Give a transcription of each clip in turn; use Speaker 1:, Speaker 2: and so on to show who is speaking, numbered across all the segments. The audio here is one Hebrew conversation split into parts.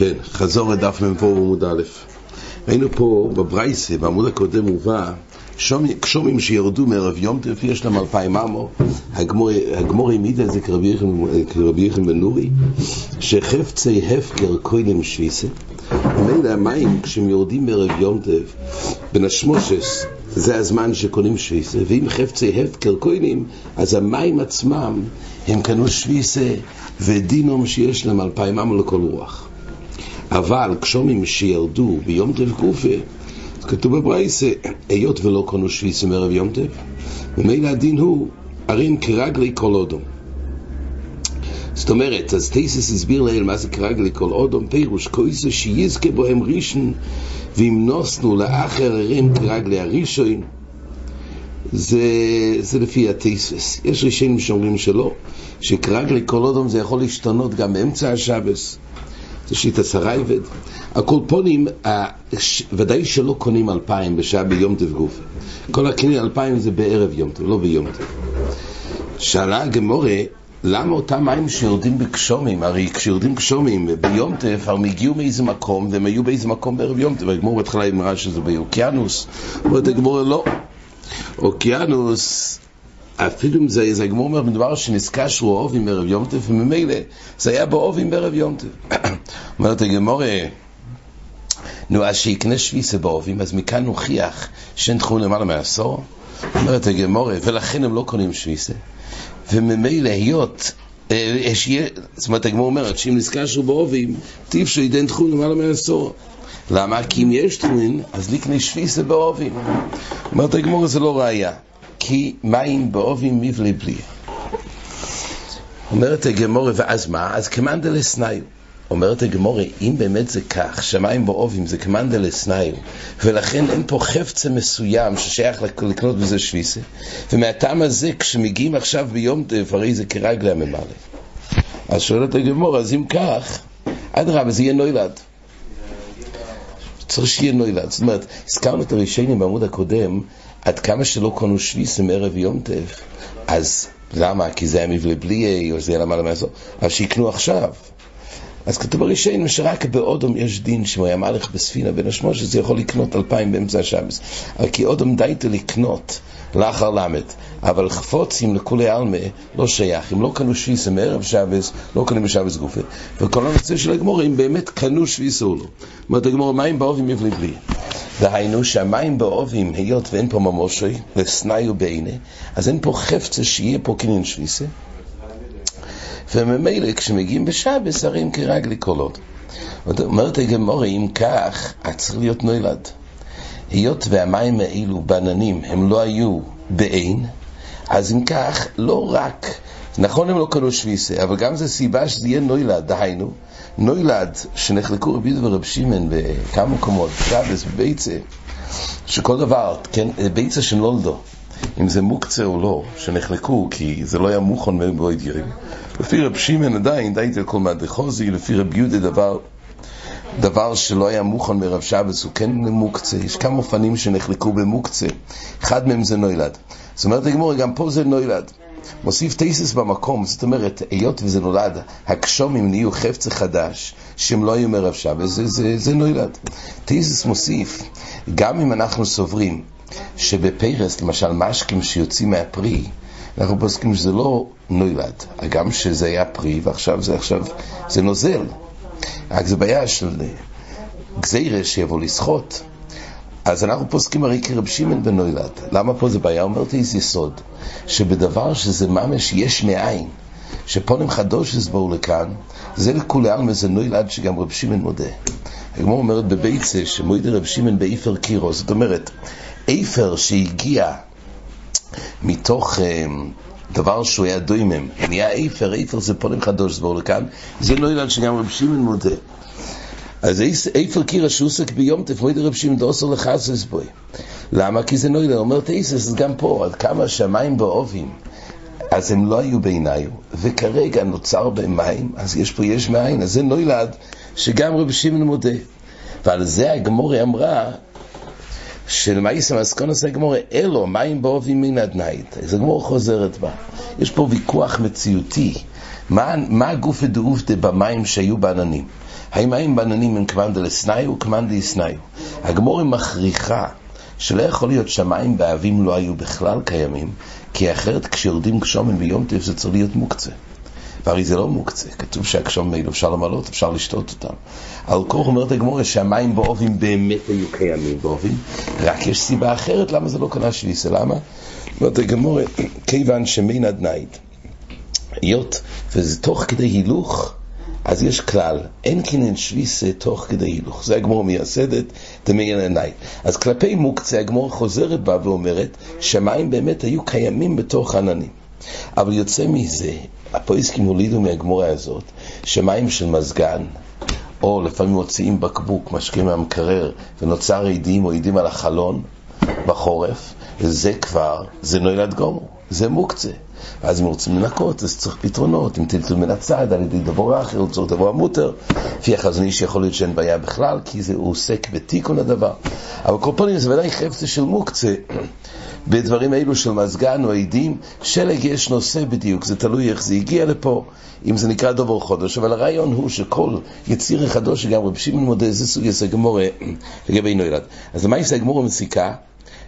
Speaker 1: כן, חזור את דף מ"ו עמוד א'. ראינו פה בברייסה, בעמוד הקודם הובא, קשומים שירדו מערב יום טף, יש להם אלפיים אמו, הגמור העמיד את זה כרבי יחם בן נורי, שחפצי הפקר כהנים שוויסה, ומילא המים כשהם יורדים מערב יום טף, בין השמושס, זה הזמן שקונים שוויסה, ואם חפצי הפקר כהנים, אז המים עצמם הם קנו שוויסה, ודינום שיש להם אלפיים אמו לכל רוח. אבל כשאומרים שירדו ביום טף גופה, כתוב בברייסה, היות ולא קונו שוויסה מערב יום טף, ומילא הדין הוא, הרים כרגלי כל אודום. זאת אומרת, אז טייסס הסביר לאל מה זה כרגלי כל אודום, פירוש כויסה שיזכה בוהם ראשון, ואם נוסנו לאחר הרים כרגלי הראשון, זה, זה לפי הטייסס. יש ראשונים שאומרים שלא, שכרגלי כל אודום זה יכול להשתנות גם באמצע השבס. זה שיטה הרייבד. הקולפונים, ודאי שלא קונים אלפיים בשעה ביום טף גוף. כל הקני אלפיים זה בערב יום טף, לא ביום טף. שאלה הגמורה, למה אותם מים שיורדים בקשומים, הרי כשיורדים קשומים ביום טף, הם הגיעו מאיזה מקום, והם היו באיזה מקום בערב יום טף. הגמור בהתחלה אמרה שזה באוקיינוס, אומרת הגמורה לא. אוקיינוס אפילו אם זה, זה גמור אומר מדבר שנזקש הוא אובים בערב יום טף, וממילא זה היה באובים בערב יום טף. אומרת הגמור, נו, אז שיקנה שוויסה באובים, אז מכאן נוכיח שאין תחום למעלה מעשור. אומרת הגמור, ולכן הם לא קונים שוויסה. וממילא היות, זאת אומרת הגמור אומרת שאם נזקש הוא באובים, טיב שידן תחום למעלה מעשור. למה? כי אם יש תחומים, אז לקנה שוויסה באובים. אומרת הגמור, זה לא ראייה. כי מים באובים מבלי בלי. אומרת הגמורה, ואז מה? אז כמאן דלסניו. אומרת הגמורה, אם באמת זה כך, שמים באובים זה כמאן דלסניו, ולכן אין פה חפצה מסוים ששייך לקנות בזה שוויסה, ומהטעם הזה, כשמגיעים עכשיו ביום טף, הרי זה כרגלי הממלא. אז שואלת הגמורה, אז אם כך, אדרבה, זה יהיה נוילד. צריך שיהיה נוילד. זאת אומרת, הזכרנו את הראשונים בעמוד הקודם, עד כמה שלא קונו שוויסם ערב יום טף, אז למה? כי זה היה מבלי בלי או שזה היה למעלה מהזו, אז שיקנו עכשיו. אז כתוב בראשון שרק באודום יש דין שהוא היה מלך בספינה בין השמו שזה יכול לקנות אלפיים באמצע השבס. אבל כי אודום דייתו לקנות לאחר למד, אבל חפוצים לכולי עלמה לא שייך. אם לא קנו שוויסה מערב שבס, לא קנו בשבס גופה. וכל הנושא של הגמור, אם באמת קנו שוויסה או לא. אומרת הגמור, מים באובים מבלי בלי. דהיינו שהמים באובים, היות ואין פה ממושי, וסניו בעיני, אז אין פה חפצה שיהיה פה קנין שוויסה. וממילא כשמגיעים בשבס, הרים כרגלי כל עוד. אומרת הגמורה, אם כך, אז צריך להיות נולד. היות והמים האלו בעננים הם לא היו בעין, אז אם כך, לא רק, נכון הם לא קנו שוויסה, אבל גם זו סיבה שזה יהיה נוילד, דהיינו, נוילד שנחלקו רבי יהודה ורב שמעון בכמה מקומות, שבס, בביצה, שכל דבר, כן, ביצה שנולדו, אם זה מוקצה או לא, שנחלקו, כי זה לא היה מוכן מבויד ירים. לפי רב שמעון עדיין, די כל מהדחוזי, לפי רב יהודה דבר דבר שלא היה מוכן מערב שבת הוא כן מוקצה, יש כמה אופנים שנחלקו במוקצה, אחד מהם זה נולד. זאת אומרת הגמרא, גם פה זה נולד. מוסיף תוספות במקום, זאת אומרת, היות וזה נולד, הגשמים נהיו חפצא חדש, שהם לא היו מערב שבת, זה, זה, זה נולד. תוספות מוסיף, גם אם אנחנו סוברים שבפירות, למשל משקים שיוצאים מהפרי, אנחנו פוסקים שזה לא נולד, גם שזה היה פרי ועכשיו זה עכשיו, זה נוזל. רק זה בעיה של גזירה שיבוא לסחוט. אז אנחנו פוסקים הרי כרב שמעון בן נוילד. למה פה זה בעיה? אומרת איזה יסוד, שבדבר שזה ממש יש מאין, שפונים חדוש הסברו לכאן, זה לכולי עלמא זה נוילד שגם רב שמעון מודה. הגמור אומרת בביצה שמועיד רב שמעון באיפר קירו, זאת אומרת, איפר שהגיע מתוך... דבר שהוא היה דוימם, נהיה איפר, איפר זה פונים חדוש סבור לכאן, זה לא ילד שגם רב שמעון מודה. אז איפר קירה שעוסק ביום תפמוד רב שמעון דוסו לחסס בוי. למה? כי זה נוילד, אומר תאיסס, אז גם פה, עד כמה שהמים באובים, אז הם לא היו בעיניו, וכרגע נוצר בהם מים, אז יש פה יש מאין, אז זה נוילד שגם רב שמעון מודה. ועל זה הגמורי אמרה, של מאיסם אסקונוס הגמורה, אלו מים באובים מן הדנייט. אז הגמורה חוזרת בה. יש פה ויכוח מציאותי. מה, מה הגוף הדעובדה במים שהיו בעננים? האם מים בננים הם כמאן דלסניו או כמאן דלסניו? הגמור מכריחה שלא יכול להיות שהמים באבים לא היו בכלל קיימים, כי אחרת כשיורדים גשומים ביום טף זה צריך להיות מוקצה. והרי זה לא מוקצה, כתוב שהגשום האלו אפשר למלות, אפשר לשתות אותם. על כוח אומרת הגמורה שהמים באובים באמת היו קיימים באובים, רק יש סיבה אחרת למה זה לא קנה שוויסה, למה? אומרת הגמורה, כיוון שמין עדנייד, היות וזה תוך כדי הילוך, אז יש כלל, אין קינן שוויסה תוך כדי הילוך. זה הגמור מייסדת, דמיין עיניי. אז כלפי מוקצה הגמור חוזרת בה ואומרת שהמים באמת היו קיימים בתוך עננים. אבל יוצא מזה, הפויסקים הולידו מהגמורה הזאת, שמים של מזגן, או לפעמים מוציאים בקבוק, משקיעים מהמקרר, ונוצר עדים או עדים על החלון בחורף, זה כבר, זה נוילד גומו, זה מוקצה. ואז אם רוצים לנקות, אז צריך פתרונות, אם טלטול מן הצד, על ידי דבר אחר, הוא צריך דבר מותר. לפי החזון איש יכול להיות שאין בעיה בכלל, כי זה, הוא עוסק בתיקון הדבר. אבל כל פעמים זה ודאי חפצה של מוקצה. בדברים האלו של מזגן או עדים, שלג יש נושא בדיוק, זה תלוי איך זה הגיע לפה, אם זה נקרא דובר חודש, אבל הרעיון הוא שכל יציר חדוש, שגם רב שמעון מודה, זה סוג יסא גמורה לגבי נוילד. אז למה יסא גמורה מסיקה?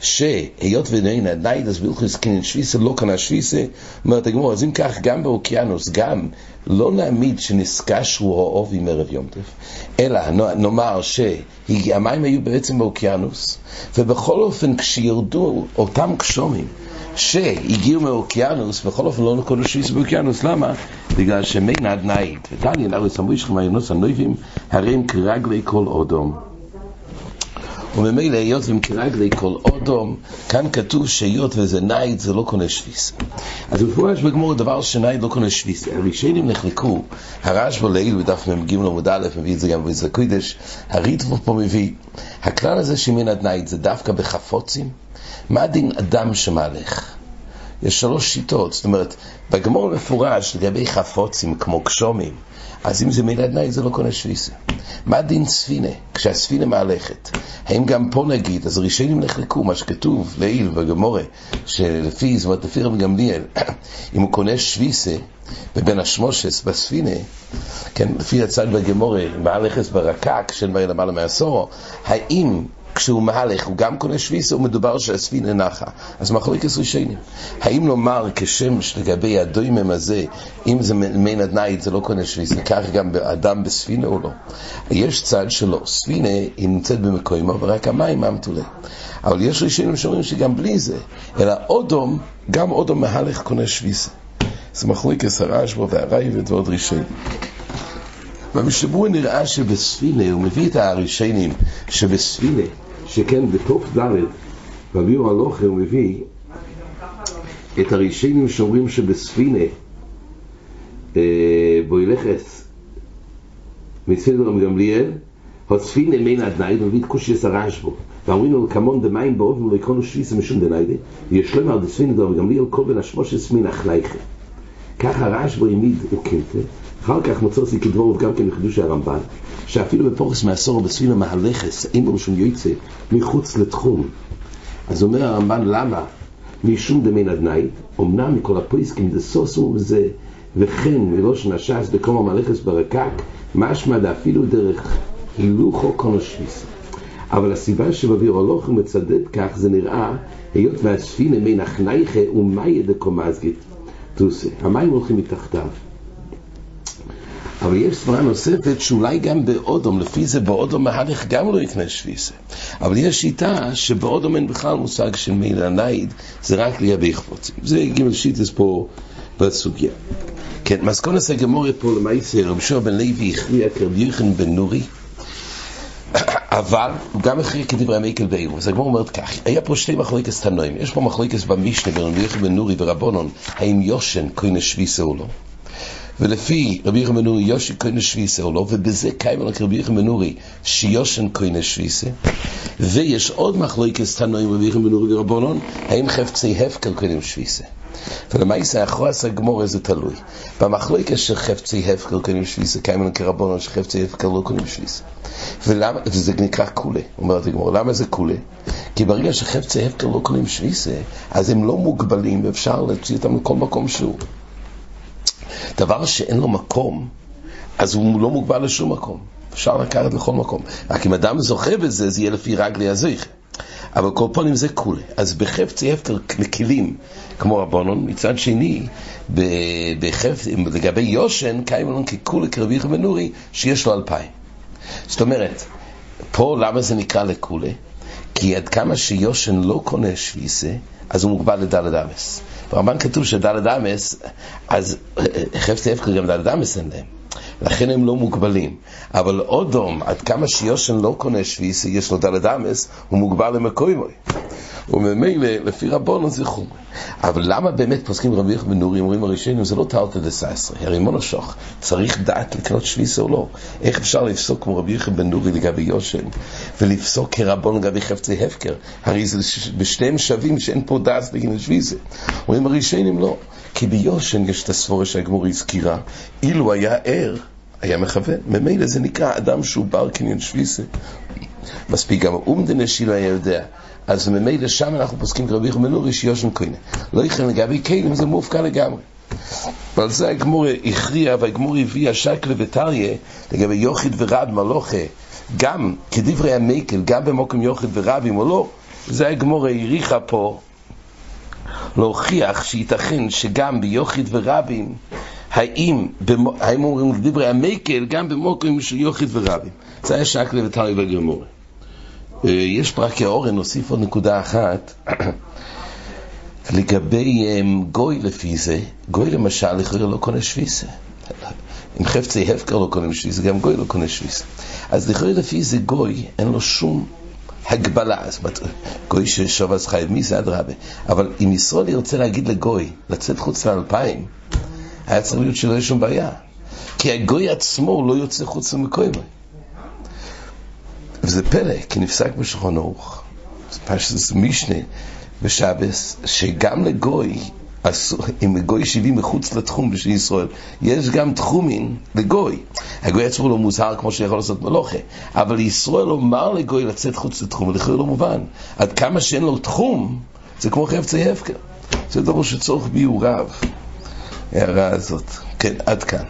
Speaker 1: שהיות ונהן עדיין אז בלכוס קינן שוויסה לא קנה שוויסה אומרת הגמור אז אם כך גם באוקיינוס גם לא נעמיד שנסקש הוא האוב עם ערב יום טף אלא נאמר שהמים היו בעצם באוקיינוס ובכל אופן כשירדו אותם קשומים שהגיעו מאוקיינוס, בכל אופן לא נקודו שוויסה באוקיינוס, למה? בגלל שמין עד נייד, ודני נארי סמוי שלכם היונוס הנויבים, הרי הם כרגלי כל אודום. וממילא היות ומכרגלי כל אודום, כאן כתוב שהיות וזה נייד זה לא קונה שוויס. אז מפורש בגמור דבר שנייד לא קונה שוויס. הראשונים נחלקו, הרשב"א לעיל בדף מ"ג עמוד א', מביא את זה גם בזה קודש, הריטב"א פה מביא, הכלל הזה שמינד נייד זה דווקא בחפצים? מה דין אדם שמהלך? יש שלוש שיטות, זאת אומרת, בגמרא מפורש לגבי חפצים כמו גשמים, אז אם זה מינד נייד זה לא קונה שביתה. מה דין ספינה, כשהספינה מהלכת? האם גם פה נגיד, אז ראשונים נחלקו, מה שכתוב לעיל בגמרא, שלפי, אומרת, לפי רבי גמליאל, אם הוא קונה שביתה, בבין השמשות בספינה, כן, לפי הצד בגמורה, מהלכס ברקק, של מהר למעלה מעשור, האם כשהוא מהלך, הוא גם קונה שוויסה, הוא מדובר שהספינה נחה. אז מחלוקת ראשונים. האם לומר כשם לגבי הדוימם הזה, אם זה מין הדנייד, זה לא קונה שוויסה, כך גם אדם בספינה או לא? יש צד שלא. ספינה היא נמצאת במקומו, ורק המים ממתולה. אבל יש ראשונים שאומרים שגם בלי זה, אלא אודום, גם אודום מהלך קונה שוויסה. זה מחלוקת הרשב"א והרייבד ועוד ראשונים. במשבוע נראה שבספינה, הוא מביא את הראשונים שבספינה, שכן בתוף ד' בביאו הלוכה הוא מביא את הראשונים שאומרים שבספינה אה, בו ילכת מספינה רבי גמליאל הספינה מן הדנייד, מביא את קושי הרעש בו. ואומרים לו כמון דמים באופן יקונו שוויסה משום דניידה יש לומר דספינה דרבי גמליאל כל בן השמושס מן החלייכה ככה רעש בו העמיד וקלטה אחר כך מצא אותי כדבור גם כן מחידוש הרמב"ן, שאפילו בפורס מעשור בספינה מהלכס, אין בו שום יוצא מחוץ לתחום. אז אומר הרמב"ן, למה? משום דמין עדנאי, אמנם מכל הפויסקים דסוסו וזה, וכן מראש נשס דקום המלכס ברקק, משמע דאפילו דרך הילוכו קונושפיס. אבל הסיבה שבביר הולוך ומצדד כך זה נראה, היות והספינה מן החנייכה ומאי דקומזגית. תוסה, המים הולכים מתחתיו. אבל יש סברה נוספת שאולי גם באודום, לפי זה באודום מהלך גם לא יקנה שוויסה. אבל יש שיטה שבאודום אין בכלל מושג של מילה נייד, זה רק לגבי חפוצים. זה גימל שיטס פה בסוגיה. כן, מסקונס הגמורה פה למעשה, רבי שועה בן לוי הכריע כרבי יוחנן בן נורי, אבל הוא גם הכריע כדברי המקל באירו. אז הגמור אומרת כך, היה פה שתי מחלוקס תנועים. יש פה מחלוקס במשנה בין רבי יוחנן בן נורי ורבונון, האם יושן קוינה שוויסה או לא. ולפי רבי יחם בנורי יושי כהנה שוויסה או לא, ובזה קיים על רבי יחם בנורי שיושן כהנה שוויסה, ויש עוד מחלוקס תנועים רבי יחם בנורי ורבונון, האם חפצי הפקר כהנה שוויסה. ולמעשה אחרס הגמור זה תלוי. במחלוקת של חפצי הפקר כהנה שוויסה, קיים על רבונון שחפצי הפקר לא כהנה שוויסה. ולמה, וזה נקרא קולה, אומרת הגמור, למה זה קולה? כי ברגע שחפצי הפקר לא קונים שוויסה, אז הם לא מוגבלים, אפשר להוציא אותם לכל מקום שהוא. דבר שאין לו מקום, אז הוא לא מוגבל לשום מקום. אפשר לקחת לכל מקום. רק אם אדם זוכה בזה, זה יהיה לפי רגלי הזיכה. אבל כל פונים זה כולי. אז בחפצי הפקר לכלים, כמו רבונון, מצד שני, בחפ... לגבי יושן, קיים לנו ככולי כרביך ונורי, שיש לו אלפיים. זאת אומרת, פה למה זה נקרא לכולי? כי עד כמה שיושן לא קונה שוויסה, אז הוא מוגבל לדלת אמס. ברמב"ן כתוב שדלת אמס, אז חפצי הפקר גם דלת אמס אין להם. לכן הם לא מוגבלים. אבל אודום, עד כמה שיושן לא קונה שביס, יש לו דלת אמס, הוא מוגבל למקוימוי. וממילא, לפי רבונו זה חומרי. אבל למה באמת פוסקים רבי יחד בנורי, אומרים הראשונים, זה לא תארתא דסייסרי, הרי מונו שוך, צריך דעת לקנות שביס או לא. איך אפשר לפסוק כמו רבי יחד בנורי לגבי יושן, ולפסוק כרבון לגבי חפצי הפקר? הרי זה בשניהם שווים שאין פה דעת בגין שביסה. אומרים הראשונים לא. כי ביושן יש את הספורה שהגמור הזכירה, אילו היה ער, היה מכוון. ממילא זה נקרא אדם שהוא בר קניין שוויסה. מספיק גם אומדנה שילו היה יודע. אז ממילא שם אנחנו פוסקים כרבי יחמנורי שיושן קוינה. לא יכולים לגבי כלים, זה מופקע לגמרי. ועל זה הגמור הכריע והגמור הביא השקלה וטריה לגבי יוחיד ורב מלוכה גם כדברי המקל, גם במוקם יוחיד ורבים או לא, זה הגמור העריכה פה להוכיח שייתכן שגם ביוחיד ורבים, האם, האם אומרים דברי המקל גם במוקרים של יוחיד ורבים. זה היה שקלה וטלי וגמורה. אה, יש פרקי אורן, נוסיף עוד נקודה אחת. לגבי אה, גוי לפי זה, גוי למשל לכאורה לא קונה שוויסה. אם חפצי הפקר לא קונה שוויסה, גם גוי לא קונה שוויסה. אז לכאורה לפי זה גוי, אין לו שום הגבלה, אומרת, גוי ששוב אז חייב מי זה אדרבה. אבל אם ישראל ירצה להגיד לגוי, לצאת חוץ לאלפיים, היה צריך להיות שלא יהיה שום בעיה. כי הגוי עצמו לא יוצא חוץ למקוימי. וזה פלא, כי נפסק בשולחן ערוך, זה פשוט משנה בשבס, שגם לגוי אם גוי שבעים מחוץ לתחום בשביל ישראל, יש גם תחומין לגוי. הגוי עצמו לא מוזהר כמו שיכול לעשות מלוכה, אבל ישראל אומר לגוי לצאת חוץ לתחום, ולכן לא מובן. עד כמה שאין לו תחום, זה כמו חפצי הפקר. זה דבר שצורך ביוריו, ההערה הזאת. כן, עד כאן.